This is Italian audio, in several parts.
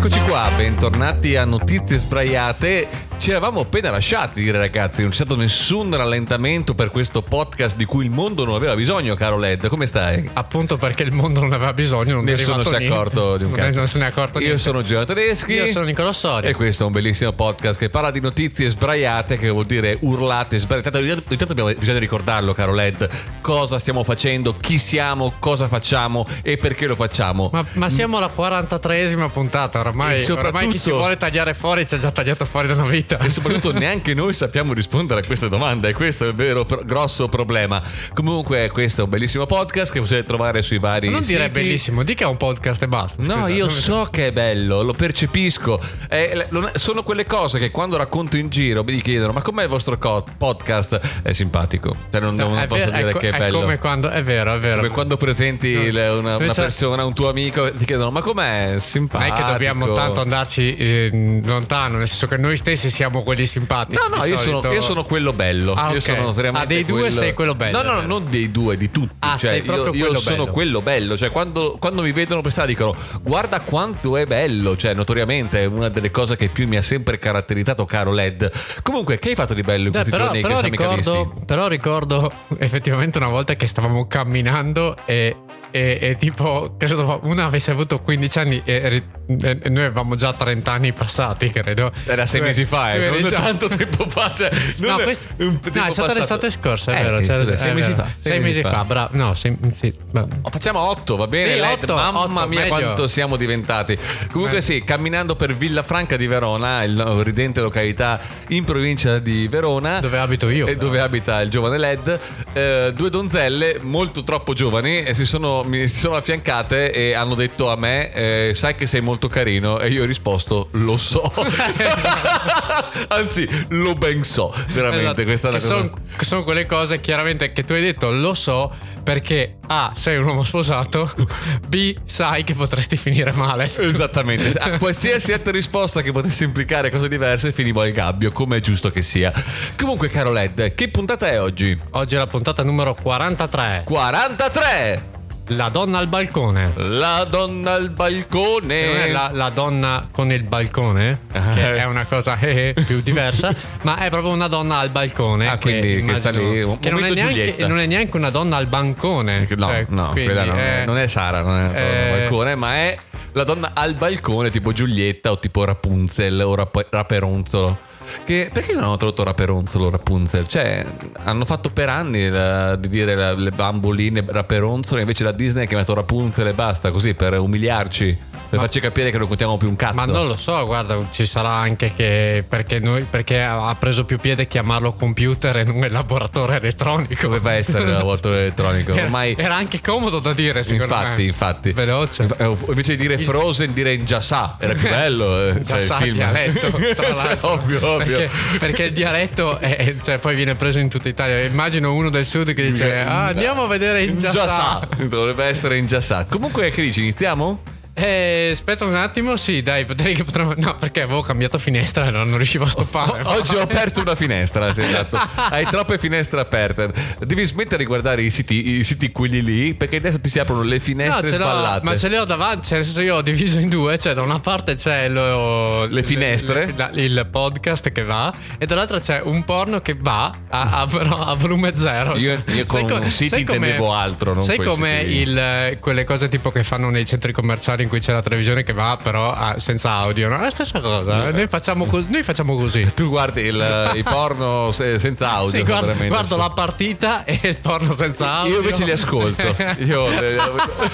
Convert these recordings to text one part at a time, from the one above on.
Eccoci qua, bentornati a Notizie Sbraiate. Ci eravamo appena lasciati dire ragazzi, non c'è stato nessun rallentamento per questo podcast di cui il mondo non aveva bisogno, caro Led. Come stai? Appunto perché il mondo non aveva bisogno, non Nessuno si è niente. accorto di un cazzo. Non se ne è accorto Io niente. sono Gio Tedeschi. Io sono Nicolò Soria. E questo è un bellissimo podcast che parla di notizie sbraiate, che vuol dire urlate, sbraiate. Intanto abbiamo bisogno di ricordarlo, caro Led, cosa stiamo facendo, chi siamo, cosa facciamo e perché lo facciamo. Ma, ma siamo alla 43esima puntata, oramai, oramai chi si vuole tagliare fuori ci ha già tagliato fuori da una vita. E soprattutto neanche noi sappiamo rispondere a queste domande e questo è il vero pro- grosso problema. Comunque questo è un bellissimo podcast che potete trovare sui vari Non dire siti. bellissimo, di che è un podcast e basta. No, scusa. io so che è bello, lo percepisco. Eh, sono quelle cose che quando racconto in giro mi chiedono: Ma com'è il vostro co- podcast? È simpatico. Cioè, non, non È posso vero- dire co- che è bello. come quando, è vero, è vero. Come quando presenti il- una, una Invece- persona, un tuo amico, ti chiedono: Ma com'è? non Simpatico. è che dobbiamo tanto andarci eh, lontano, nel senso che noi stessi siamo quelli simpatici. No, no, io sono, io sono quello bello. Ah, Io ok. sono Ah, dei due quello- sei quello bello, No, no, no, non dei due, di tutti. Ah, cioè, sei proprio io, io quello sono bello. quello bello. Cioè, quando, quando mi vedono per strada dicono: Guarda quanto è bello. Cioè, notoriamente è una delle cose che più mi ha sempre caratterizzato, caro Led. Comunque, che hai fatto di bello in Cioè, questi però, giorni però che ricordo, però ricordo effettivamente una volta che stavamo camminando e, e- e tipo credo una avesse avuto 15 anni e, e- noi avevamo già 30 anni passati credo Era sei Tu- mesi fa, non già- tanto tempo fa. Cioè, No, è questo- un no, è stato passato. l'estate scorsa, è Eh, vero. scusa, sei è mesi fa. Sei mesi fa, bravo. No, sei, sì, vabbè. Oh, Facciamo 8, va bene? Sì, Led? otto, Mamma otto, mia, meglio. quanto siamo diventati. Comunque, Eh. sì, camminando per Villafranca di Verona, il ridente località in provincia di Verona. Dove abito io, E però. dove abita il giovane Led. eh, due donzelle molto troppo giovani e si sono, mi si sono affiancate e hanno detto a me: eh, Sai che sei molto carino? E io ho risposto: Lo so. Anzi, lo ben so. Veramente, Esatto, questa è una che cosa. son- che sono quelle cose chiaramente che tu hai detto lo so perché A sei un uomo sposato B sai che potresti finire male Esattamente, a qualsiasi altra risposta che potesse implicare cose diverse finivo al gabbio, come è giusto che sia. Comunque, caro Led, che puntata è oggi? Oggi è la puntata numero 43 43! La donna al balcone La donna al Che non è balcone. la, la donna con il balcone, che è una cosa eh, più diversa, ma è proprio una donna al balcone. Ah, che quindi che sta immagino- lì, un che non è, neanche, non è neanche una donna al bancone. No, cioè, no, quella non è, è- non è Sara, non è al eh, balcone, ma è la donna al balcone, tipo Giulietta o tipo Rapunzel o Rap- Raperonzolo. Che, perché non hanno tradotto Raperonzolo Rapunzel? Cioè, hanno fatto per anni la- di dire la- le bamboline Raperonzolo, invece la Disney ha chiamato Rapunzel e basta, così per umiliarci, per farci capire che non contiamo più un cazzo. Ma non lo so, guarda, ci sarà anche che perché, noi, perché ha preso più piede chiamarlo computer e non elaboratore elettronico. Doveva essere la volta elettronico. Era, Ormai, era anche comodo da dire, secondo infatti, me. infatti. Veloce. Eh, Invece di dire Frozen, dire in Giassà. Era più bello. eh, Già cioè, sa il il film. dialetto, tra Cioè, ovvio, ovvio. Perché, perché il dialetto è- cioè, poi viene preso in tutta Italia. Immagino uno del sud che dice: Ah, andiamo a vedere in Giassà. Dovrebbe essere in Giassà. Comunque, che dici? Iniziamo? Eh, aspetta un attimo, sì, dai, direi che potremmo. No, perché avevo cambiato finestra e non riuscivo a stoppare. O- oggi ho aperto una finestra. sì, esatto. Hai troppe finestre aperte. Devi smettere di guardare i siti, i siti quelli lì, perché adesso ti si aprono le No, finestre l'ho, sballate. ma ce le ho davanti, cioè, nel senso io ho diviso in due, cioè da una parte c'è lo- Le finestre? le- la- il podcast che va e dall'altra c'è un porno che va a, a- a volume zero. Io- io Sai con co- siti sai intendevo altro, non Sai come il, quelle cose tipo che fanno nei centri commerciali cui c'è la televisione che va però a- senza audio, no? È la stessa cosa, noi facciamo, co- noi facciamo così. Tu guardi il, i porno se- senza audio. Sì, guardo, guardo la partita e il porno senza audio. Io invece li ascolto. Io eh,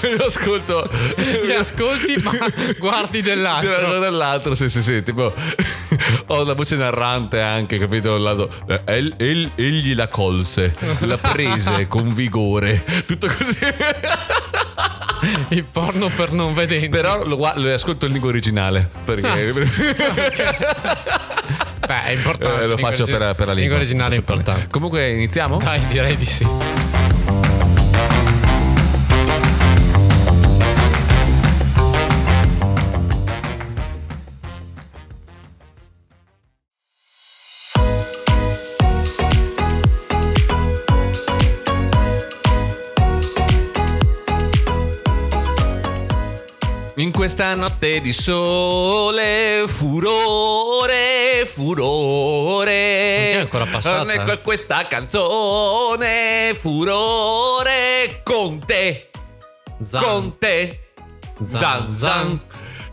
li ascolto. Li ascolti, ma guardi dell'altro. Dell'altro, sì, sì, sì. Tipo, ho la voce narrante anche, capito? Lato, eh, el- el- egli la colse, la prese con vigore. Tutto così. Il porno per non vedenti. Però lo, lo ascolto in lingua originale. Perché. Beh, è importante. Eh, lo faccio per, per la lingua. Lingua originale è importante. Comunque, iniziamo? Dai, direi di sì. Questa notte di sole, furore, furore. Non è ancora passata? Ecco questa canzone, furore con te, Zan. con te. Zan, zan.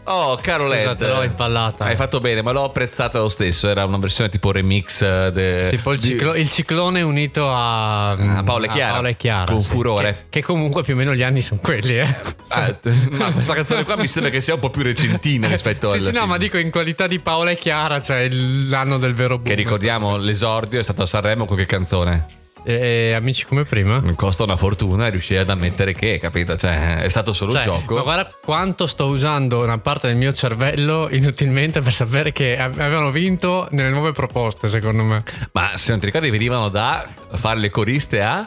Oh, caro Led. L'ho impallata. Hai fatto bene, ma l'ho apprezzata lo stesso. Era una versione tipo remix eh, de- Tipo il, ciclo- il ciclone unito a, A Paola e a Chiara. Paola e Chiara, Con sì. furore. Che, che comunque più o meno gli anni sono quelli, eh. Ah, ma questa canzone qua mi sembra che sia un po' più recentina rispetto sì, al sì, no, film. ma dico in qualità di Paola e Chiara, cioè l'anno del vero boom. Che ricordiamo, l'esordio è stato a Sanremo con che canzone? Eh, amici come prima. Costa una fortuna riuscire ad ammettere che, capito? Cioè, è stato solo Cioè, un gioco. ma guarda quanto sto usando una parte del mio cervello inutilmente per sapere che av- avevano vinto nelle nuove proposte, secondo me. Ma se non ti ricordi, venivano da fare le coriste a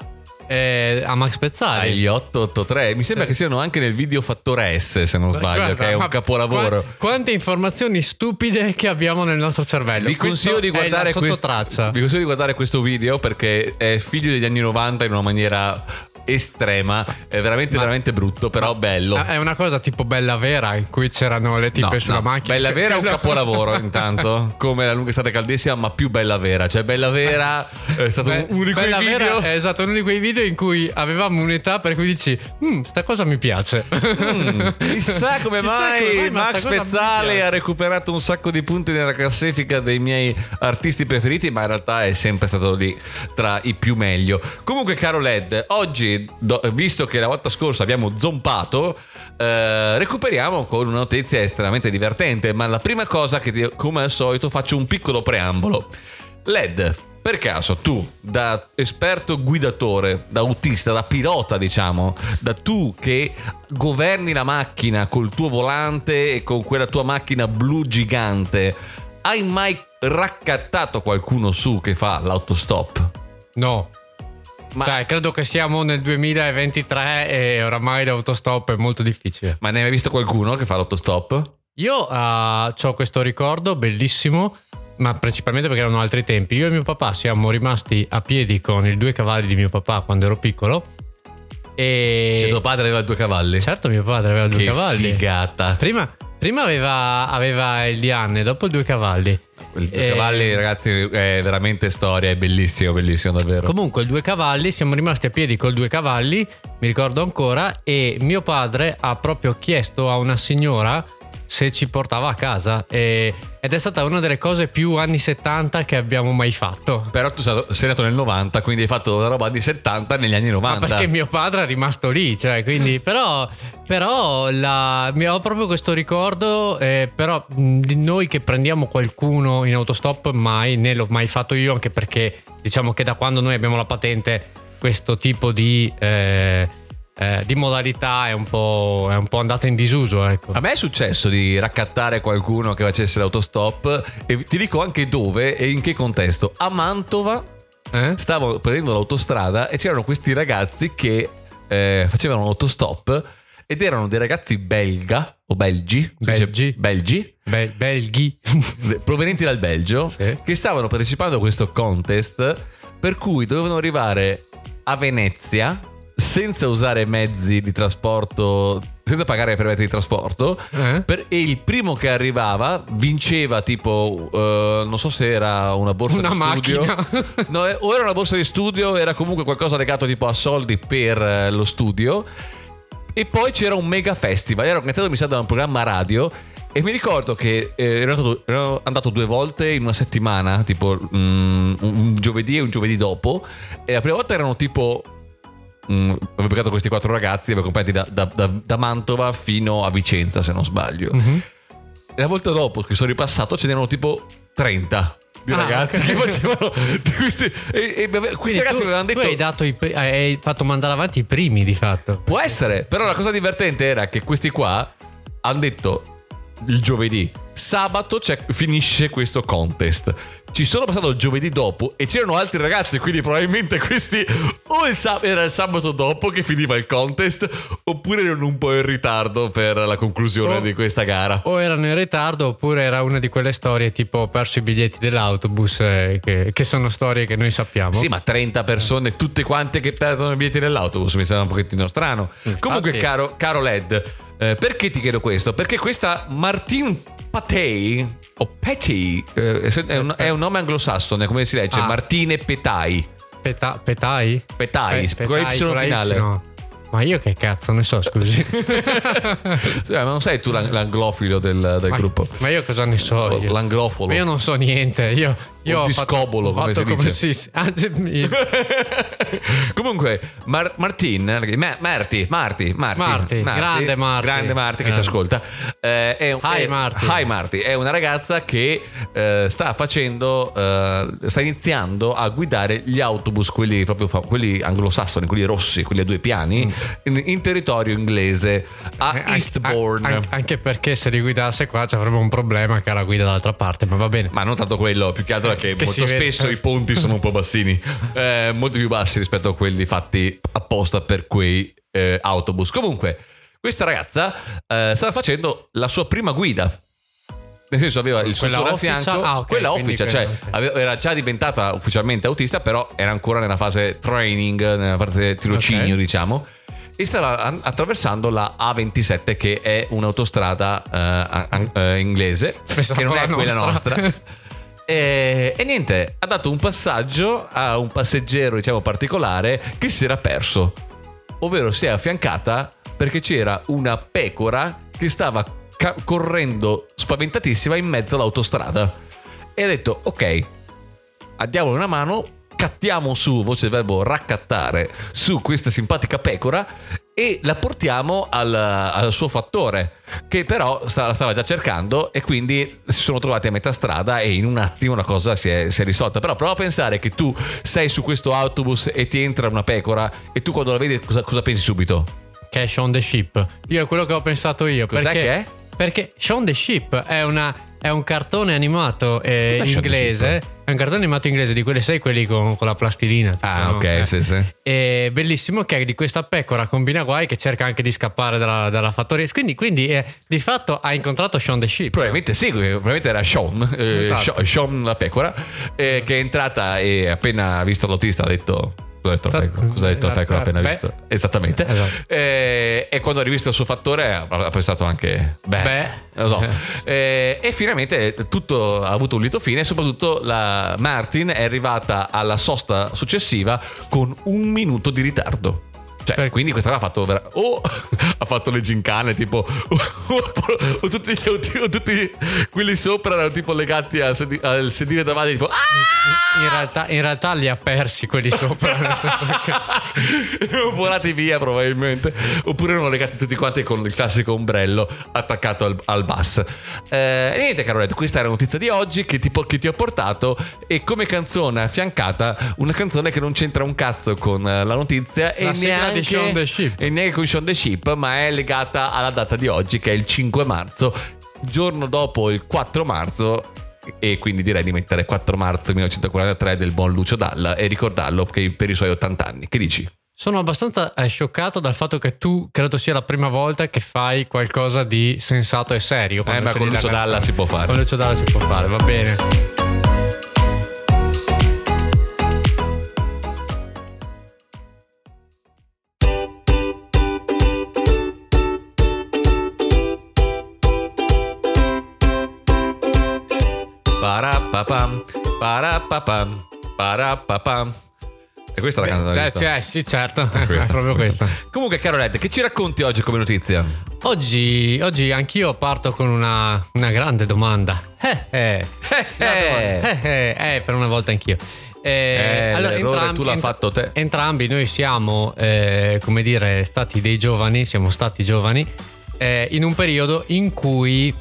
Eh, a Max Pezzali. agli 883. Mi sembra Sì. che siano anche nel video Fattore S, se non sbaglio, Guarda, che è un capolavoro. qua- quante informazioni stupide che abbiamo nel nostro cervello. Vi consiglio, di guardare questo, vi consiglio di guardare questo video perché è figlio degli anni 90 in una maniera estrema. È veramente, Ma- veramente brutto, però bello. È una cosa tipo Bella Vera in cui c'erano le tipe No, sulla no. macchina. Bella Vera è un capolavoro intanto, come la lunga estate caldissima, ma più Bella Vera. Cioè Bella Vera è stato Be- uno di quei Bella video... Vera è esatto, uno di quei video in cui avevamo un'età per cui dici, "Mm, sta cosa mi piace. Mm, chissà come Chissà mai, come mai, Max Pezzale ha recuperato un sacco di punti nella classifica dei miei artisti preferiti, ma in realtà è sempre stato lì tra i più meglio. Comunque, caro Led, oggi, do- visto che la volta scorsa abbiamo zompato, eh, recuperiamo con una notizia estremamente divertente. Ma la prima cosa che, come al solito, faccio un piccolo preambolo. Led, per caso tu, da esperto guidatore, da autista, da pilota, diciamo, da tu che governi la macchina col tuo volante e con quella tua macchina blu gigante, hai mai raccattato qualcuno su che fa l'autostop? no. Ma, Cioè, credo che siamo nel 2023 e oramai l'autostop è molto difficile. ma ne hai mai visto qualcuno che fa l'autostop? Io ho questo ricordo bellissimo, ma principalmente perché erano altri tempi. Io e mio papà siamo rimasti a piedi con i due cavalli di mio papà quando ero piccolo. E Cioè, tuo padre aveva due cavalli? certo, mio padre aveva due che cavalli. figata. Prima, prima aveva, aveva il Diane, dopo il due cavalli. I due E- cavalli, ragazzi, è veramente storia, è bellissimo, bellissimo davvero. Comunque, il due cavalli, siamo rimasti a piedi col due cavalli, mi ricordo ancora, e mio padre ha proprio chiesto a una signora se ci portava a casa e- ed è stata una delle cose più anni 70 che abbiamo mai fatto. Però tu sei nato nel 90, quindi hai fatto una roba di 70 negli anni 90. Ma perché mio padre è rimasto lì, cioè, quindi, però, però la- ho proprio questo ricordo, eh, però di noi che prendiamo qualcuno in autostop mai, né l'ho mai fatto io, anche perché diciamo che da quando noi abbiamo la patente questo tipo di, eh, eh, di modalità è un, po', è un po' andata in disuso, ecco. A me è successo di raccattare qualcuno che facesse l'autostop e ti dico anche dove e in che contesto. A Mantova Eh? stavo prendendo l'autostrada e c'erano questi ragazzi che eh, facevano l'autostop ed erano dei ragazzi belga o belgi, Belgi. belgi Be- Belghi. provenienti dal Belgio Sì. che stavano partecipando a questo contest per cui dovevano arrivare a Venezia senza usare mezzi di trasporto senza pagare per mezzi di trasporto Eh? per- e il primo che arrivava vinceva tipo eh, non so se era una borsa Una di studio macchina. No, eh, o era una borsa di studio era comunque qualcosa legato tipo a soldi per eh, lo studio e poi c'era un mega festival. Era organizzato, mi sa, da un programma radio. E mi ricordo che eh, ero, andato, ero andato due volte in una settimana, tipo mm, un giovedì e un giovedì dopo. E la prima volta erano tipo. Avevo beccato questi quattro ragazzi, li avevo accompagnati da, da- da- da Mantova fino a Vicenza, se non sbaglio. Mhm. E la volta dopo che sono ripassato, ce n'erano tipo 30 di Ah, ragazzi ok. che facevano questi. E, e questi Quindi ragazzi tu, avevano tu detto. hai, dato i hai fatto mandare avanti i primi di fatto. Può essere, però la cosa divertente era che questi qua hanno detto il giovedì, sabato finisce questo contest. Ci sono passato il giovedì dopo e c'erano altri ragazzi, quindi probabilmente questi o il sab- era il sabato dopo che finiva il contest oppure erano un po' in ritardo per la conclusione Oh. di questa gara. O erano in ritardo oppure era una di quelle storie tipo ho perso i biglietti dell'autobus eh, che, che sono storie che noi sappiamo. Sì, ma 30 persone, tutte quante che perdono i biglietti dell'autobus, mi sembra un pochettino strano. Comunque, caro, caro Led, Eh, perché ti chiedo questo? Perché questa Martine Patei o Petty eh, è, un, è un nome anglosassone, come si legge? Ah. Martine Petai. Peta- petai? Petai, Pe- Y con la finale. Y. Ma io che cazzo ne so, scusi. Eh, ma non sei tu l'ang- l'anglofilo del, del ma, gruppo. ma io cosa ne so? Io? L'anglofolo. Ma io non so niente. Io, io Un ho fatto- discobolo, ho come fatto si dice. sì, sì. Anzi, mi- Comunque, Mar- Martin, Ma- Marti, Marti, Marti, Marti, grande Marti. grande Marti che ci Grande. ascolta. Eh, è, un- Hi, è- Marti. Hi Marti, è una ragazza che eh, sta facendo, eh, sta iniziando a guidare gli autobus, quelli proprio quelli anglosassoni, quelli rossi, quelli a due piani, in, in territorio inglese a. Eh, anche- Eastbourne. an- anche perché se li guidasse qua ci avrebbe un problema che ha la guida dall'altra parte, ma va bene. Ma non tanto quello, più che altro è che, Che molto spesso i ponti sono un po' bassini, eh, molto più bassi rispetto a quelli fatti apposta per quei eh, autobus. Comunque, questa ragazza eh, stava facendo la sua prima guida. Nel senso aveva il istruttore a fianco, Ah, ok, quella quella- cioè ok. aveva- era già diventata ufficialmente autista, però era ancora nella fase training, nella parte tirocinio, Ok. diciamo. E stava attraversando la A27, che è un'autostrada a- eh, inglese, Pensavo che non è quella nostra. nostra. E, e niente, ha dato un passaggio a un passeggero, diciamo, particolare che si era perso. Ovvero si è affiancata perché c'era una pecora che stava ca- correndo spaventatissima in mezzo all'autostrada. E ha detto, ok, diamole una mano, cattiamo su, voce del verbo raccattare, su questa simpatica pecora e la portiamo al, al suo fattore, che però sta- la stava già cercando e quindi si sono trovati a metà strada e in un attimo la cosa si è, si è risolta. Però prova a pensare che tu sei su questo autobus e ti entra una pecora e tu quando la vedi cosa, cosa pensi subito? Cash on the ship. Io è quello che ho pensato io. Cos'è perché, che è? Perché Shaun the Ship è, una, è un cartone animato eh, inglese. È un cartone animato inglese di quelle sei, quelli con, con la plastilina. Ah, no? ok, Eh. sì, sì. È bellissimo che è di questa pecora combina guai che cerca anche di scappare dalla, dalla fattoria. Quindi, quindi eh, di fatto ha incontrato Shaun the Ship. Probabilmente sì, probabilmente era Sean, eh, Esatto. Sha- Sean la pecora, eh, che è entrata e appena visto l'autista ha detto... Cosa ha detto la pecora? Cosa ha detto la pecora appena Beh. visto? Esattamente. Esatto. Eh, e quando ha rivisto il suo fattore ha pensato anche... Beh, Beh. non lo so. Eh, e finalmente tutto ha avuto un lieto fine e soprattutto la Martin è arrivata alla sosta successiva con un minuto di ritardo. Cioè, quindi questa qua ha fatto vera- o ha fatto le gincane tipo o, tutti, o tutti quelli sopra erano tipo legati al, sedi- al sedile davanti tipo "Ah!" In realtà, in realtà li ha persi quelli sopra. nel senso che- erano volati via probabilmente oppure erano legati tutti quanti con il classico ombrello attaccato al, al bus Eh, e niente Carolette questa è la notizia di oggi che ti, che ti ho portato e come canzone affiancata una canzone che non c'entra un cazzo con eh, la notizia e La sigla neanche di Shaun the Sheep. e neanche Shaun the Sheep ma è legata alla data di oggi che è il 5 marzo giorno dopo il 4 marzo e quindi direi di mettere 4 marzo 1943 del buon Lucio Dalla e ricordarlo per i suoi 80 anni che dici? Sono abbastanza eh, scioccato dal fatto che tu credo sia la prima volta che fai qualcosa di sensato e serio. Eh, ma con Lucio Dalla si può fare. Con Lucio Dalla si può fare, va bene. Parapapam, parapapam, parapapam. E questa è la canzone. Cioè, cioè, sì, certo, è Questa, proprio questa. Comunque, Carolette, che ci racconti oggi come notizia? Oggi, oggi anch'io parto con una, una grande domanda. Eh, eh. Eh, eh, eh, per una volta anch'io. Eh, l'errore tu l'hai fatto te. Entrambi noi siamo, eh, come dire, stati dei giovani, siamo stati giovani, eh, in un periodo in cui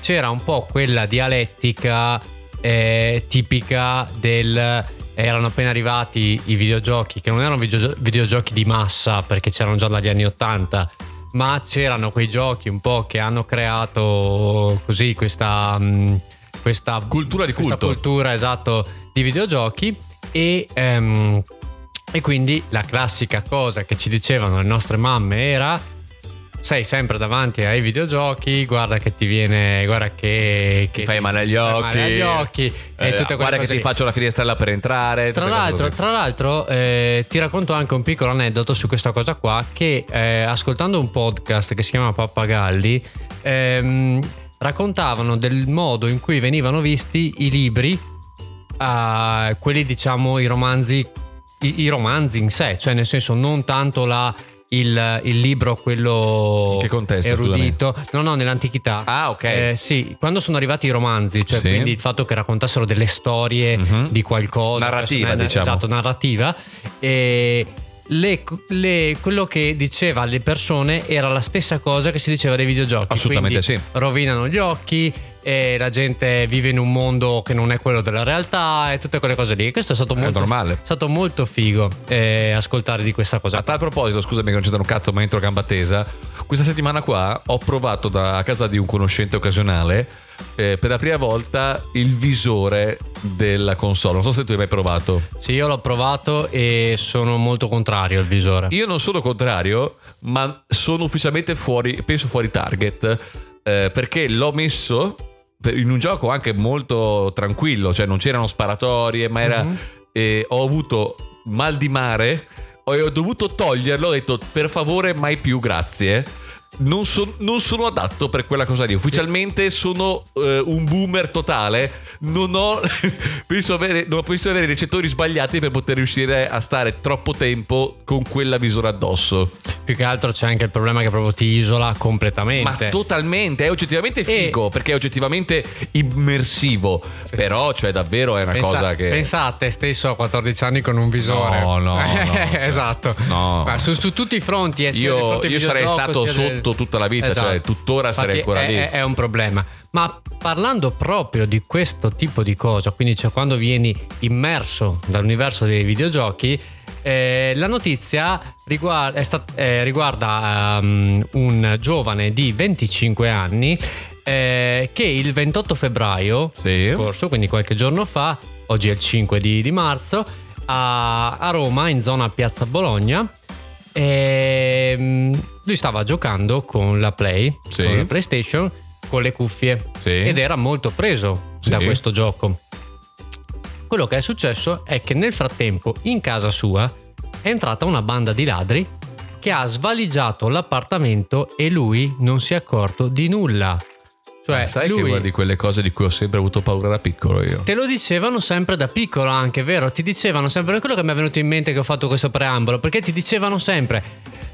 c'era un po' quella dialettica eh, tipica del... Erano appena arrivati i videogiochi, che non erano videogio- videogiochi di massa perché c'erano già dagli anni 80, ma c'erano quei giochi un po' che hanno creato così questa, mh, questa Cultura di questa culto. cultura esatto di videogiochi e, ehm, e quindi la classica cosa che ci dicevano le nostre mamme era sei sempre davanti ai videogiochi, guarda che ti viene, guarda che, che ti fai male agli occhi, male agli occhi eh, e tutte guarda che ti lì. faccio la finestrella per entrare. Tra l'altro, tra l'altro eh, ti racconto anche un piccolo aneddoto su questa cosa qua che eh, ascoltando un podcast che si chiama Pappagalli ehm, raccontavano del modo in cui venivano visti i libri, quelli diciamo i romanzi, i, i romanzi in sé, cioè nel senso non tanto la... Il, il libro, quello che contesto, erudito, no, no, nell'antichità. Ah, ok. Eh, sì, quando sono arrivati i romanzi, cioè Sì. quindi il fatto che raccontassero delle storie Mhm. di qualcosa, Narrativa, diciamo. Esatto, narrativa. E le- le- quello che diceva alle persone era la stessa cosa che si diceva dei videogiochi. Assolutamente sì. Rovinano gli occhi. E la gente vive in un mondo che non è quello della realtà e tutte quelle cose lì. Questo è stato molto, normale. è stato molto figo eh, ascoltare di questa cosa. A tal proposito, scusami che non c'entra un cazzo, ma entro a gamba tesa. Questa settimana qua ho provato da, a casa di un conoscente occasionale eh, per la prima volta il visore della console. Non so se tu hai mai provato. Sì, io l'ho provato e sono molto contrario al visore. Io non sono contrario, ma sono ufficialmente fuori, penso fuori target, eh, perché l'ho messo in un gioco anche molto tranquillo, cioè non c'erano sparatorie, ma era... Mhm. eh, ho avuto mal di mare ho dovuto toglierlo, ho detto per favore mai più grazie. Non, son- non sono adatto per quella cosa lì. Ufficialmente sono eh, un boomer totale. Non ho. penso, avere, non penso avere i recettori sbagliati per poter riuscire a stare troppo tempo con quella visora addosso. Più che altro c'è anche il problema che proprio ti isola Ma completamente. totalmente, è oggettivamente figo perché è oggettivamente immersivo. Però, cioè, davvero è una Pensa, cosa che. pensa a te stesso a 14 anni con un visore. No, no, no, cioè, esatto. no. Ma su, su tutti i fronti. eh, Io, io sarei stato sia del- sotto tutta la vita, Esatto. cioè tuttora sarei Infatti ancora è, lì. È, è un problema. Ma parlando proprio di questo tipo di cosa, quindi cioè quando vieni immerso dall'universo dei videogiochi, eh, la notizia riguarda, stat- eh, riguarda ehm, un giovane di 25 anni eh, che il 28 febbraio Sì. scorso, quindi qualche giorno fa, oggi è il 5 di, di marzo, a, a Roma, in zona Piazza Bologna. ehm, lui stava giocando con la Play, Sì. con la PlayStation, con le cuffie Sì. ed era molto preso Sì. da questo gioco. Quello che è successo è che nel frattempo in casa sua è entrata una banda di ladri che ha svaligiato l'appartamento e lui non si è accorto di nulla. Cioè, Sai lui che una di quelle cose di cui ho sempre avuto paura da piccolo io. Te lo dicevano sempre da piccolo anche, vero? Ti dicevano sempre, è quello che mi è venuto in mente che ho fatto questo preambolo, perché ti dicevano sempre,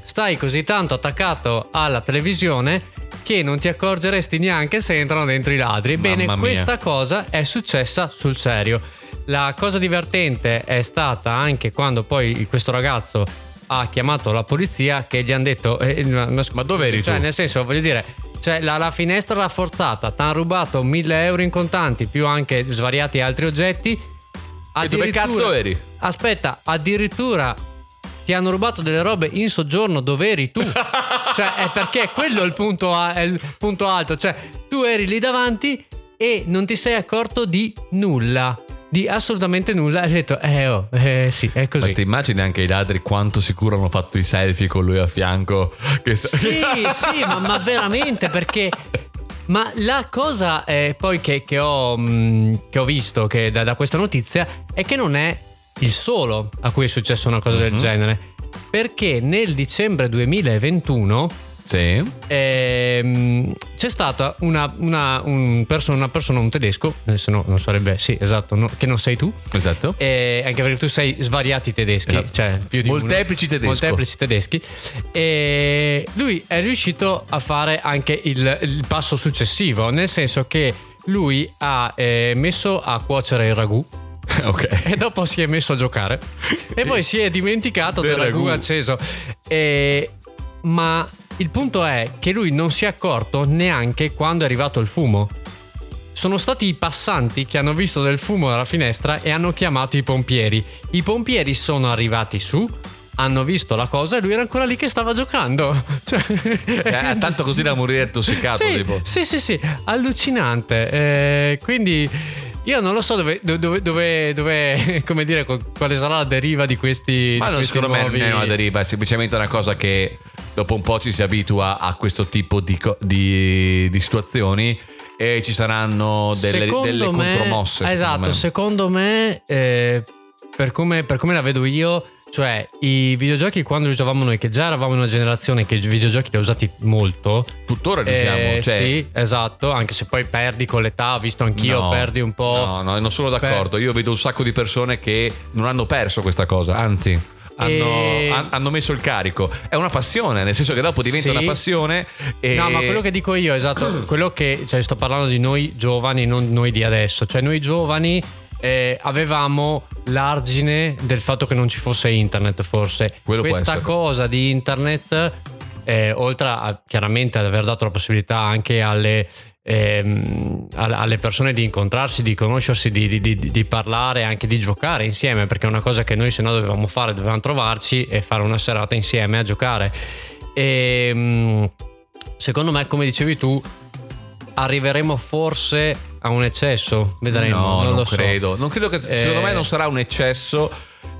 stai così tanto attaccato alla televisione che non ti accorgeresti neanche se entrano dentro i ladri. Bene, Mamma mia. questa cosa è successa sul serio. La cosa divertente è stata anche quando poi questo ragazzo ha chiamato la polizia che gli hanno detto eh, ma, Ma dove eri cioè, tu? nel senso voglio dire cioè, la, la finestra rafforzata ti hanno rubato 1000 euro in contanti più anche svariati altri oggetti E dove cazzo eri? aspetta addirittura ti hanno rubato delle robe in soggiorno dove eri tu cioè è perché quello è il punto, a- è il punto alto cioè tu eri lì davanti e non ti sei accorto di nulla di assolutamente nulla hai detto eh oh eh, sì è Ma così ti immagini anche i ladri quanto sicuro hanno fatto i selfie con lui a fianco? Che... Sì, sì, ma, ma veramente perché. Ma la cosa eh, poi che, che ho, mh, che ho visto che da, da questa notizia è che non è il solo a cui è successa una cosa del Mhm. genere. Perché nel dicembre 2021 Sì. ehm, c'è stata una, una, un perso- una persona, un tedesco, se no non sarebbe, sì, esatto, no, che non sei tu, Esatto. eh, anche perché tu sei svariati tedeschi, Esatto. cioè più di uno. Molteplici tedesco. Molteplici tedeschi. E lui è riuscito a fare anche il, il passo successivo, nel senso che lui ha eh, messo a cuocere il ragù ok. e dopo si è messo a giocare e poi si è dimenticato del, ragù. acceso. E- ma il punto è che lui non si è accorto neanche quando è arrivato il fumo. Sono stati i passanti che hanno visto del fumo dalla finestra e hanno chiamato i pompieri. I pompieri sono arrivati su, hanno visto la cosa e lui era ancora lì che stava giocando. Cioè, Cioè, tanto così da morire intossicato. sì, tipo. sì, sì, sì, allucinante. Eh, quindi Io non lo so dove, dove, dove, dove come dire, quale sarà la deriva di questi. Ma di non, questi secondo nuovi... me non è una deriva, è semplicemente una cosa che dopo un po' ci si abitua a questo tipo di, di, di situazioni e ci saranno delle, delle me, contromosse. Esatto, me. secondo me, eh, per, come, per come la vedo io cioè, i videogiochi quando li usavamo noi, che già eravamo in una generazione che i videogiochi li ha usati molto. Tuttora li usiamo. Eh, cioè... Sì, esatto, anche se poi perdi con l'età, visto anch'io, no, perdi un po'. No, no, non sono d'accordo. Per... Io vedo un sacco di persone che non hanno perso questa cosa, anzi. Hanno, e... hanno, messo il carico. È una passione, nel senso che dopo diventa sì. una passione. E... No, ma quello che dico io, esatto, quello che cioè, sto parlando di noi giovani, non noi di adesso. Cioè, noi giovani eh, avevamo l'argine del fatto che non ci fosse internet, forse. Quello Questa cosa di internet, eh, oltre a chiaramente ad aver dato la possibilità anche alle, ehm, alle persone di incontrarsi, di conoscersi, di, di, di, di, parlare, anche di giocare insieme, perché è una cosa che noi se no dovevamo fare, dovevamo trovarci e fare una serata insieme a giocare. E ehm, secondo me, come dicevi tu, arriveremo forse a un eccesso. Vedremo. No, non, non credo. So. Non credo che eh... secondo me non sarà un eccesso.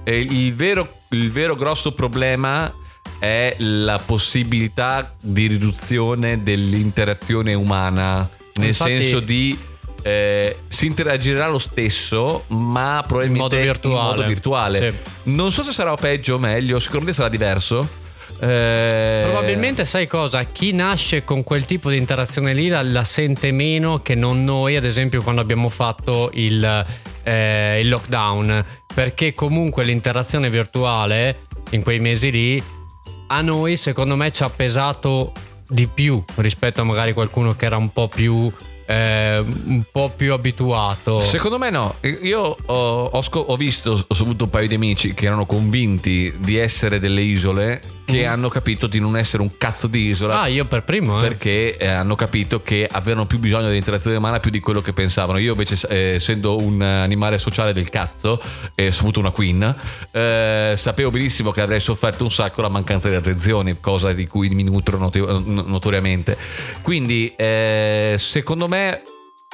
Il, vero, il vero grosso problema è la possibilità di riduzione dell'interazione umana. Nel Infatti, senso di eh, si interagirà lo stesso, ma probabilmente in modo virtuale. In modo virtuale. Sì. Non so se sarà peggio o meglio, secondo me sarà diverso. Eh... Probabilmente sai cosa? Chi nasce con quel tipo di interazione lì la, la sente meno che non noi, ad esempio, quando abbiamo fatto il, eh, il lockdown. Perché comunque l'interazione virtuale in quei mesi lì a noi, secondo me, ci ha pesato di più rispetto a magari qualcuno che era un po' più eh, un po' più abituato. Secondo me no, io ho, ho, ho visto, ho avuto un paio di amici che erano convinti di essere delle isole che mm. hanno capito di non essere un cazzo di isola. Ah, io per primo. Eh. Perché eh, hanno capito che avevano più bisogno di interazione umana più di quello che pensavano. Io invece, eh, essendo un animale sociale del cazzo, e avuto una queen, eh, sapevo benissimo che avrei sofferto un sacco la mancanza di attenzione, cosa di cui mi nutro not- notoriamente. Quindi, eh, secondo me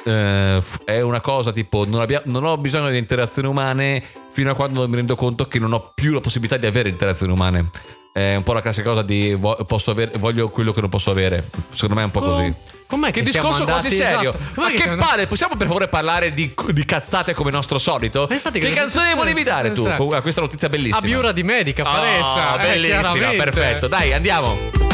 eh, è una cosa tipo non, abbia, non, ho bisogno di interazioni umane fino a quando mi rendo conto che non ho più la possibilità di avere interazioni umane. È un po' la classica cosa di avere, voglio quello che non posso avere. Secondo me è un po' così. Com'è che, che discorso andati, quasi serio. Esatto. ma che, che palle possiamo per favore parlare di, di cazzate come nostro solito? Che, che canzone volevi dare tu? Esatto. a questa notizia bellissima. Abiura di medica Parezza oh, bellissima eh, perfetto. Dai andiamo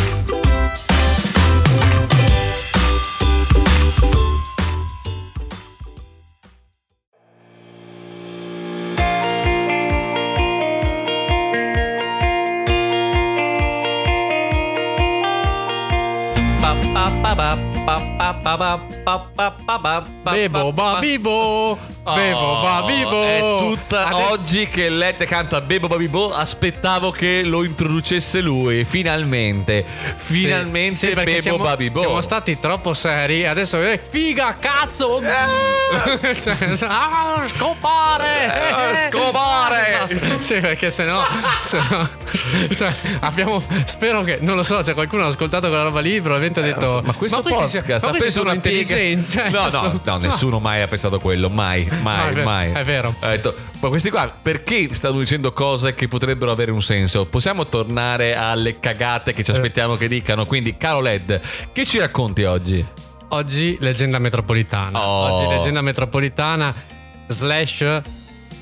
Bebo Bebo Babibo È tutta Adè... oggi che Lette canta Bebo Babibo Aspettavo che lo introducesse lui Finalmente. Finalmente sì, sì, Bebo siamo, Babibo Siamo stati troppo seri. Adesso è figa cazzo! Eh. cioè, ah, Scopare! Eh, Scopare! Sì perché sennò, sennò cioè, abbiamo Spero che Non lo so Se qualcuno ha ascoltato quella roba lì Probabilmente ha detto Ma questo ma podcast ma questi sono intelligenti No no no Nessuno mai ha pensato quello Mai mai, no, è mai. È vero. Detto, ma questi qua perché stanno dicendo cose che potrebbero avere un senso? Possiamo tornare alle cagate che ci eh. aspettiamo che dicano? Quindi, caro Led, che ci racconti oggi? Oggi leggenda metropolitana. Oh. Oggi leggenda metropolitana slash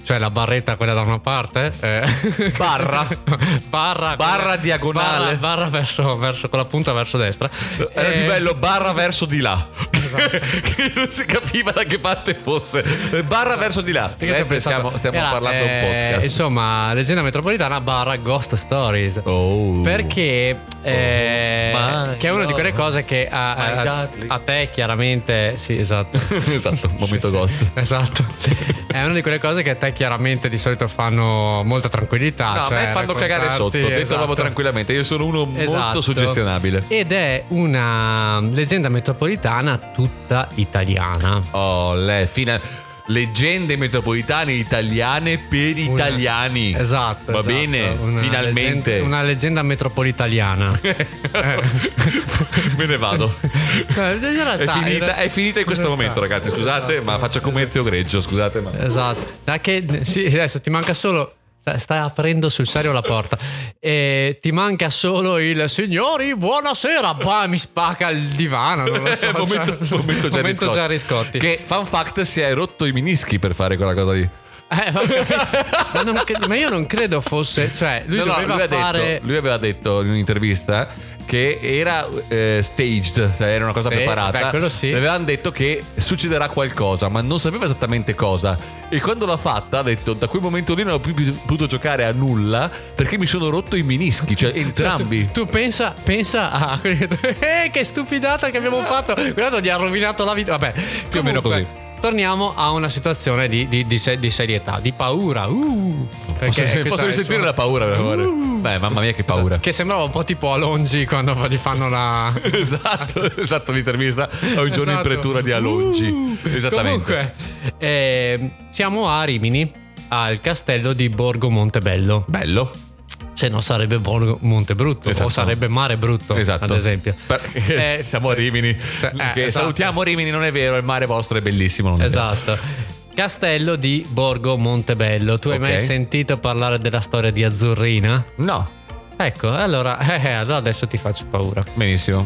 cioè la barretta quella da una parte eh. barra. Barra, barra diagonale. Barra, barra verso, verso, con la punta verso destra. Era eh. più bello barra verso di là. Esatto. che non si capiva da che parte fosse. Barra verso di là. Eh, pensato, stiamo era, parlando eh, un podcast. insomma leggenda metropolitana barra ghost stories. Oh. perché eh, oh che è una di quelle cose che a, a, a te chiaramente sì esatto. Esatto momento sì, ghost. Sì, esatto. È una di quelle cose che a te chiaramente di solito fanno molta tranquillità. No, cioè a me fanno cagare sotto, esatto. detto proprio tranquillamente. Io sono uno esatto. molto suggestionabile. Ed è una leggenda metropolitana tutta italiana. Oh, lei, fine leggende metropolitane italiane per Una- italiani. Esatto. Va esatto. bene, Una finalmente. leggenda- una leggenda metropolitana. Me ne vado. In È finita, è finita in questo in momento, ragazzi. Scusate, esatto. ma faccio come Ezio Greggio. Scusate, ma. Esatto. Da che, sì, adesso ti manca solo. Sta- Stai aprendo sul serio la porta. E ti manca solo il signori, buonasera. Bah, mi spacca il divano. Non lo so. momento, cioè, momento Gerry momento Scotti. Gerry Scotti. Che fun fact si è rotto i menischi per fare quella cosa lì. Eh, ma, non ma io non credo fosse. Cioè, lui No, no, lui, fare. detto, lui aveva detto in un'intervista che era eh, staged, cioè era una cosa Sì, preparata. beh, sì. Le avevano detto che succederà qualcosa, ma non sapeva esattamente cosa. E quando l'ha fatta, ha detto: Da quel momento lì non ho più potuto giocare a nulla perché mi sono rotto i menischi, cioè Cioè, entrambi. tu, tu pensa, pensa a eh, che stupidata che abbiamo fatto. Guarda, gli ha rovinato la vita. Vabbè, Più o meno comunque, Torniamo a una situazione di, di- di di serietà, di paura. Uh, Posso, posso risentire la paura, per favore? Uh. Beh, mamma mia, che paura. Che sembrava un po' tipo Alongi quando gli fanno la. esatto, esatto, l'intervista a un giorno in Esatto. pretura di Alongi. Uh. Esattamente. Comunque, eh, siamo a Rimini, al castello di Borgo Montebello. Bello. Se no sarebbe Borgo Montebrutto Esatto. o sarebbe Mare Brutto, Esatto. ad esempio. Perché Eh, siamo a Rimini. Sì, eh, esatto. Salutiamo Rimini, non è vero, il mare vostro è bellissimo. Non è vero. Esatto. Castello di Borgo Montebello. Tu hai Ok. mai sentito parlare della storia di Azzurrina? No, Ecco, allora, eh, allora adesso ti faccio paura. benissimo.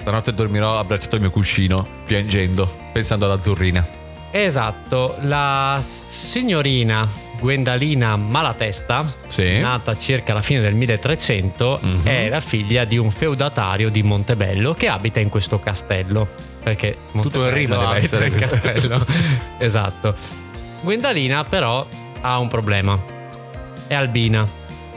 Stanotte dormirò abbracciato al mio cuscino, piangendo, pensando all'azzurrina. Esatto, la signorina Gwendalina Malatesta, Sì. nata circa alla fine del 1300, Mhm. è la figlia di un feudatario di Montebello che abita in questo castello. Perché Tutto in rima Montebello deve essere. in castello. esatto. Gwendalina però ha un problema. È albina.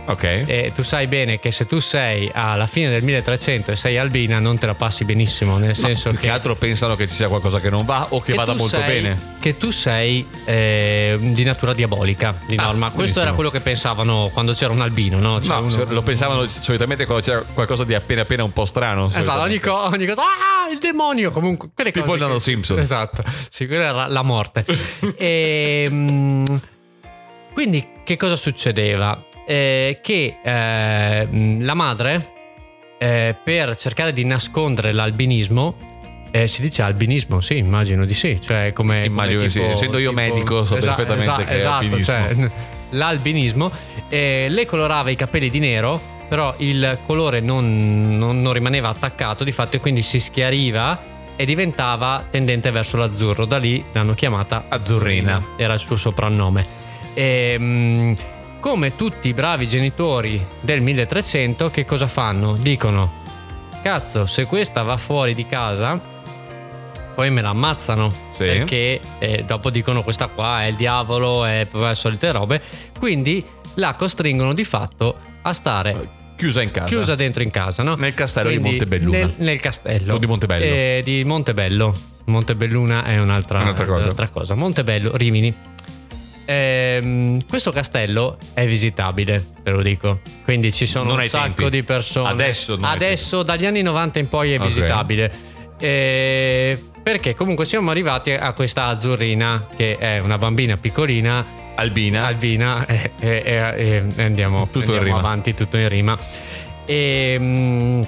Ok. E tu sai bene che se tu sei alla fine del 1300 e sei albina non te la passi benissimo, nel senso Più che che altro pensano che ci sia qualcosa che non va o che, vada tu molto sei- bene. Che tu sei eh, di natura diabolica, di Ah, norma. Questo benissimo. era quello che pensavano quando c'era un albino, no? Cioè No, uno- lo pensavano solitamente quando c'era qualcosa di appena appena un po' strano. Esatto, ogni, co- ogni cosa. Ah, il demonio! Comunque, quelle Tipo cose il nano che- Simpson. Esatto, sì, quella era la morte. e, mm, quindi, che cosa succedeva? Eh, che eh, mm, la madre, eh, per cercare di nascondere l'albinismo, eh, si dice albinismo, sì, immagino di sì. Cioè, come, Immagino come di sì. Essendo io medico, so perfettamente che è esatto, albinismo. cioè, l'albinismo. eh, le colorava i capelli di nero, però il colore non, non- non rimaneva attaccato di fatto e quindi si schiariva e diventava tendente verso l'azzurro. Da lì l'hanno chiamata Azzurrina. era il suo soprannome. E, come tutti i bravi genitori del 1300, che cosa fanno? Dicono: Cazzo, se questa va fuori di casa, poi me la ammazzano. Sì. Perché eh, dopo dicono questa qua è il diavolo, è le solite robe. Quindi la costringono di fatto a stare Chiusa in casa. chiusa dentro in casa, no? Nel castello di Quindi Montebelluna. Nel, nel castello. O di Montebello. Eh, di Montebello. Montebelluna è un'altra, un'altra cosa. un'altra cosa. Montebello, Rimini. Ehm, questo castello è visitabile, te lo dico. Quindi ci sono Non un sacco tempi. di persone. Adesso Adesso, dagli anni 90 in poi è Ok. visitabile. Eh, perché comunque siamo arrivati a questa azzurrina, che è una bambina piccolina Albina. Albina e, e- e- andiamo, Tutto in andiamo avanti tutto in rima. E, mm,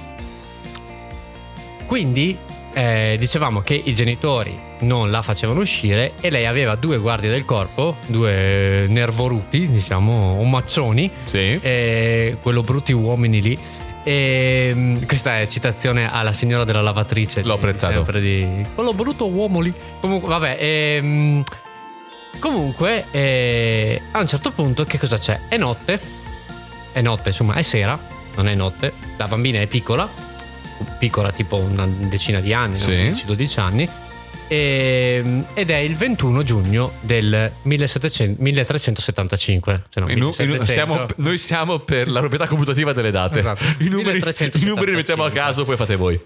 quindi eh, dicevamo che i genitori non la facevano uscire e lei aveva due guardie del corpo, due nervoruti, diciamo, omaccioni, sì. e quello brutti uomini lì. E, mm, questa è citazione alla signora della lavatrice. L'ho apprezzato. Sempre di quello brutto uomo lì. Comunque, vabbè. ehm, comunque, eh, a un certo punto, che cosa c'è? È notte. È notte, insomma, è sera. Non è notte. La bambina è piccola. Piccola, tipo una decina di anni, Sì. 11-12 anni. E- ed è il 21 giugno del 1700 1375. Cioè no, I nu- i nu- 1700. siamo- noi siamo per la proprietà computativa delle date. Esatto. I, numeri, 1375. I numeri li mettiamo a caso, poi fate voi.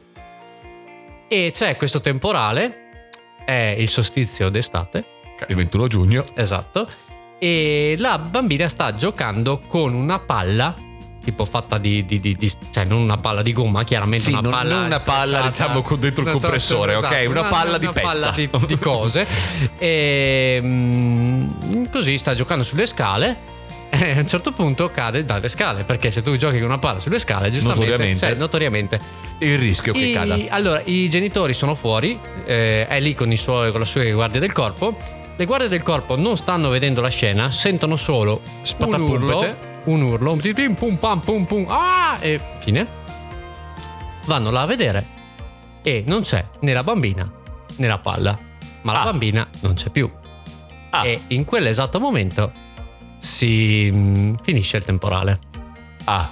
E c'è questo temporale, è il solstizio d'estate, Il 21 giugno. esatto, e la bambina sta giocando con una palla tipo fatta di, di- di- di- cioè non una palla di gomma, chiaramente Sì, una non- palla non una palla, diciamo, con dentro il Una- compressore, ok? Una palla di una palla di, cose. e mm, così sta giocando sulle scale. E a un certo punto cade dalle scale perché se tu giochi con una palla sulle scale giustamente Notoriamente. cioè, notoriamente Il rischio che i, cada. allora, i genitori sono fuori, eh, è lì con, i suoi, con le sue guardie del corpo. Le guardie del corpo non stanno vedendo la scena, sentono solo un urlo, un urlo, un pim pum pam pum pum, ah, e fine. Vanno là a vedere e non c'è né la bambina né la palla, ma la Ah. bambina non c'è più. Ah. E in quell'esatto momento si mm, finisce il temporale. Ah,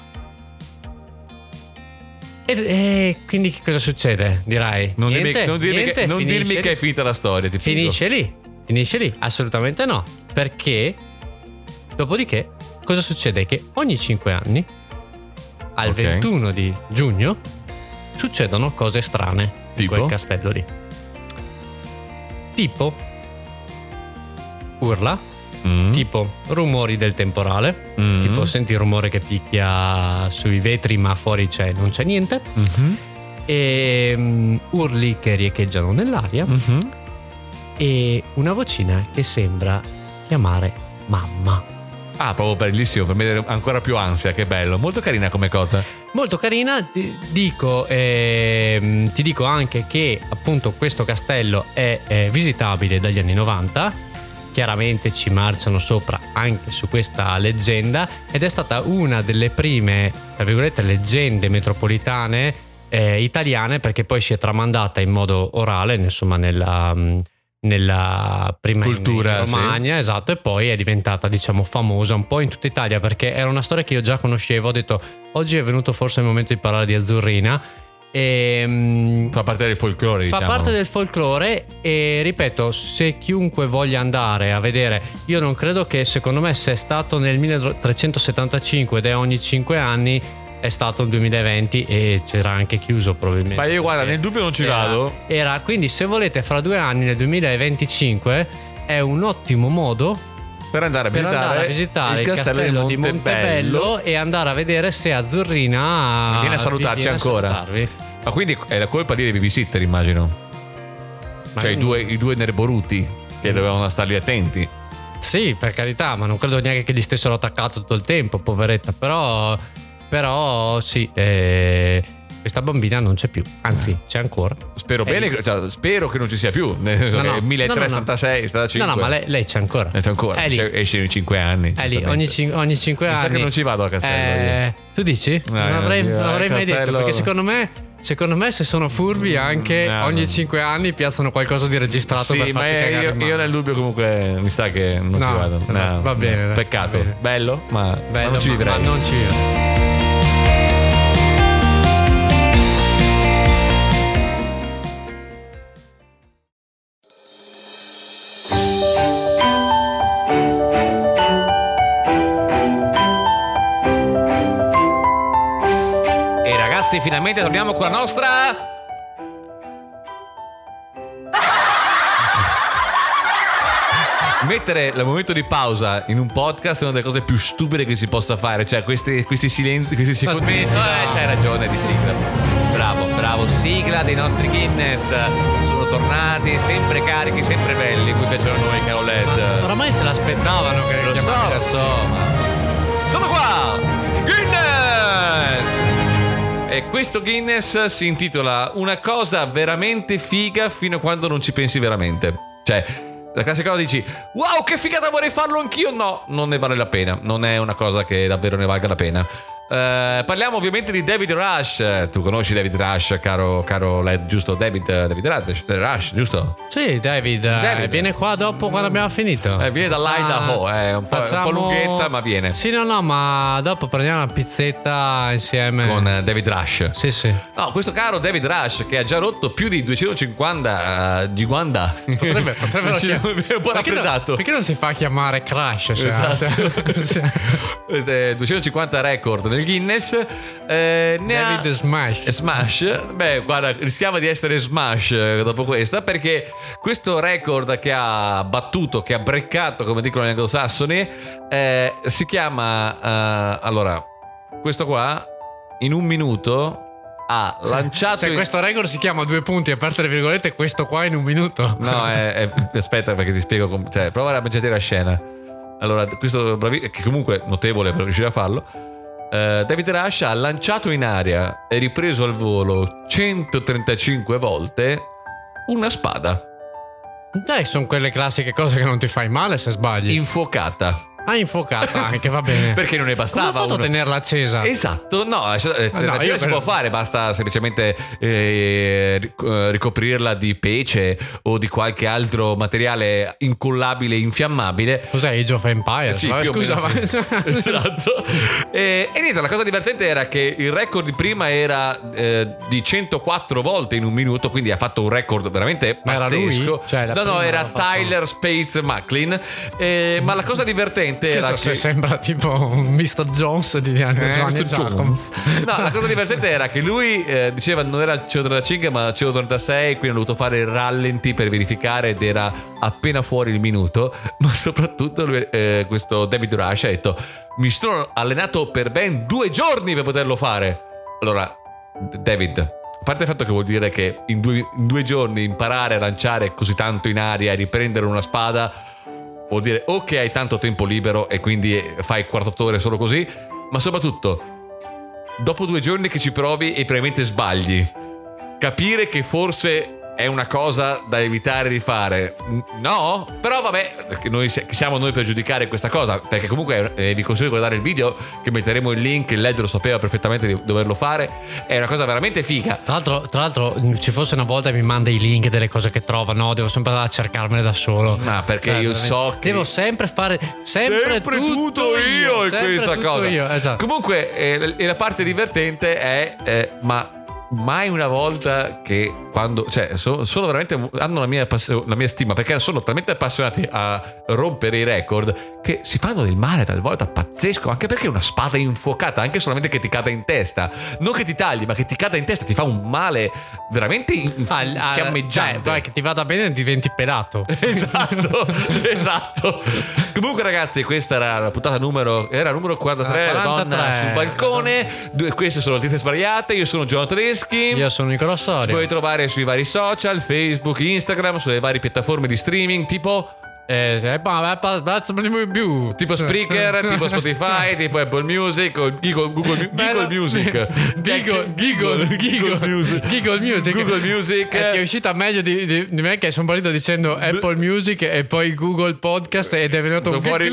E, e quindi che cosa succede? Dirai. non, dirmi, Niente, non dirmi niente, che, non dirmi che è finita la storia. Ti. Finisce lì. Finisce lì. Assolutamente no. Perché, dopodiché, cosa succede? Che ogni 5 anni, al Ok. 21 di giugno, succedono cose strane in Tipo? quel castello lì. Tipo urla, Mm. tipo rumori del temporale, Mm. tipo senti il rumore che picchia sui vetri ma fuori c'è, non c'è niente, Mhm. e mm, urli che riecheggiano nell'aria Mhm. e una vocina che sembra chiamare mamma. Ah, proprio bellissimo, per me ancora più ansia, che bello. Molto carina come cosa. Molto carina, ti dico, ehm, ti dico anche che appunto questo castello è eh, visitabile dagli anni 90. Chiaramente ci marciano sopra anche su questa leggenda ed è stata una delle prime, tra virgolette, leggende metropolitane eh, italiane perché poi si è tramandata in modo orale, insomma, nella, nella prima Cultura, in sì. Romagna, esatto, e poi è diventata, diciamo, famosa un po' in tutta Italia perché era una storia che io già conoscevo. Ho detto, oggi è venuto forse il momento di parlare di Azzurrina. E, mm, Fa parte del folklore, Fa diciamo. parte del folklore e ripeto, se chiunque voglia andare a vedere, io non credo che secondo me se è stato nel 1375 ed è ogni 5 anni, è stato il 2020 e c'era anche chiuso probabilmente. Ma io guarda, nel dubbio non ci era- vado. Era, quindi se volete fra due anni, nel 2025, è un ottimo modo Per andare a per visitare, andare a visitare il castello, di Montebello, Montebello. e andare a vedere se Azzurrina Viene a salutarci viene a ancora. salutarvi. Ma quindi è la colpa dei babysitter, immagino. Ma Cioè, i io- due, i due nerboruti che dovevano starli attenti. Sì, per carità, ma non credo neanche che gli stessero attaccato tutto il tempo, poveretta. Però, però sì, eh, questa bambina non c'è più. Anzi, c'è ancora. Spero È bene, che- cioè, spero che non ci sia più. Nel senso No, che no. è 1376 è stata 5. No, no, ma lei, lei c'è ancora. Esce ancora. È lì. Esce- Esce in 5 anni. È lì, ogni, cin- ogni 5 Mi anni. sa che non ci vado al castello. Eh, tu dici? non Eh, avrei, io non al avrei mai detto, perché secondo me, secondo me se sono furbi anche No, ogni no. 5 anni piazzano qualcosa di registrato Sì, per ma farti cagare io, io nel dubbio comunque mi sa che non No, ci vado. no, va bene, Peccato. bene. Bello, ma, ma Bello, non ci ma- vivrei. ma non ci vivrei. Ragazzi, finalmente torniamo con la nostra. Mettere il momento di pausa in un podcast è una delle cose più stupide che si possa fare. Cioè, questi, questi silenzi, questi secondi. smetti, Eh, no. c'hai ragione di sigla. Bravo, bravo. Sigla dei nostri Guinness. Sono tornati, sempre carichi, sempre belli. Qui piacciono noi, caro LED. Oramai se l'aspettavano che Lo so, lo so, ma... Sono qua! Guinness! E questo Guinness si intitola Una cosa veramente figa fino a quando non ci pensi veramente. Cioè, la classica cosa dici Wow, che figata vorrei farlo anch'io! No, non ne vale la pena. Non è una cosa che davvero ne valga la pena. Eh, parliamo ovviamente di David Rush. Tu conosci David Rush, caro, caro Led, giusto? David, David Rush, Rush, giusto? Sì, David, eh, David. viene qua dopo quando abbiamo finito. Eh, viene dall'Idaho, è un po', un po' lunghetta, ma viene. Sì, no, no, ma dopo prendiamo una pizzetta insieme. Con eh, David Rush. Sì, sì. No, questo caro David Rush che ha già rotto più di 250 uh, giguanda. Potrebbe, Ci- chiam- un po' raffreddato. Perché non si fa chiamare Crash? Cioè, Esatto. se- Eh, 250 record nel Guinness. Eh, ne ha- David Smash. Smash, beh, guarda, rischiava di essere Smash eh, dopo questa perché questo record che ha battuto, che ha breccato, come dicono gli anglosassoni, eh, si chiama. eh, allora, questo qua in un minuto ha lanciato. Cioè, questo record si chiama due punti, aperte le virgolette, questo qua in un minuto. No, è, è- aspetta perché ti spiego. com- cioè, prova a immaginare la scena. Allora, questo bravi- che comunque è notevole per riuscire a farlo. Eh, David Rush ha lanciato in aria e ripreso al volo 135 volte una spada Dai, sono quelle classiche cose che non ti fai male se sbagli. infuocata. Ah, infuocata anche, va bene. Perché non ne Come bastava ha fatto uno. tenerla accesa? Esatto, no, eh, Ah, no, io si per- può fare, basta semplicemente eh, eh, ricoprirla di pece o di qualche altro materiale incollabile, infiammabile. Cos'è Age of Empires? Sì, Vabbè, scusa, ma- sì. esatto. E, e niente, la cosa divertente era che il record di prima era eh, di 104 volte in un minuto, quindi ha fatto un record veramente Ma era lui? pazzesco. Cioè, no, no, era Tyler Spades Macklin. Eh, ma la cosa divertente era Questo che... se- sembra tipo un Mr. Jones di Andrew Eh, Giovanni. Jones. No, la cosa divertente era che lui eh, diceva non era il CO35 ma il CO36, quindi hanno dovuto fare il rallenti per verificare ed era appena fuori il minuto. Ma soprattutto lui, eh, questo David Rush ha detto: Mi sono allenato per ben due giorni per poterlo fare. Allora, David. A parte il fatto che vuol dire che in due, in due giorni imparare a lanciare così tanto in aria e riprendere una spada vuol dire o che hai tanto tempo libero e quindi fai 48 ore solo così, ma soprattutto dopo due giorni che ci provi e probabilmente sbagli, capire che forse è una cosa da evitare di fare. No? Però vabbè, noi siamo noi per giudicare questa cosa? Perché comunque eh, vi consiglio di guardare il video che metteremo il link, il LED lo sapeva perfettamente di doverlo fare. È una cosa veramente figa. Tra l'altro, tra l'altro, mh, ci fosse una volta mi manda i link delle cose che trova, no? Devo sempre andare a cercarmene da solo. Ma perché Cioè, io so che Devo sempre fare. Sempre, tutto io in sempre questa tutto cosa. io, esatto. Comunque, eh, e la parte divertente è, eh, ma mai una volta che quando, cioè, so- sono veramente, hanno la mia, la mia stima perché sono talmente appassionati a rompere i record che si fanno del male talvolta pazzesco, anche perché una spada infuocata, anche solamente che ti cada in testa, non che ti tagli, ma che ti cada in testa, ti fa un male veramente Ah, fiammeggiante. dai, che ti vada bene e diventi pelato. Esatto, esatto. Comunque, ragazzi, questa era la puntata numero. Era numero 43, Ah, la 43. donna sul balcone. Due- queste sono le tinte svariate. Io sono Giovanni Tedeschi. Io sono Nicolò Ci Soria. puoi trovare sui vari social, Facebook, Instagram, sulle varie piattaforme di streaming tipo. Eh, eh, ma- più. Tipo Spreaker, tipo Spotify, tipo Apple Music o Google, Google. Google Music. Giggle, giggle, giggle, Music. Giggle Music. Google Music. Eh, ti è uscita meglio di, di- di me che sono partito dicendo Apple Music e poi Google Podcast ed è venuto Fuori-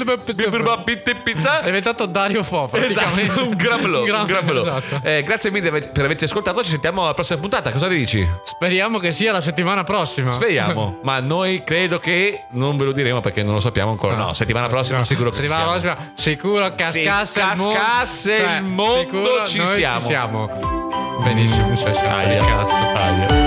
È diventato Dario Fo. Esatto, un gramlo. Un Un gram- gramlo. esatto. Eh, grazie mille per averci ascoltato. Ci sentiamo alla prossima puntata. Cosa dici? Speriamo che sia la settimana prossima. Speriamo, ma noi credo che non ve lo diremo perché non lo sappiamo ancora. No, settimana prossima sicuro che Settimana prossima, sicuro cascasse Se il mondo. cascasse il mondo, sicuro ci siamo. ci siamo. Benissimo, cioè siamo Aia. cazzo. Aia.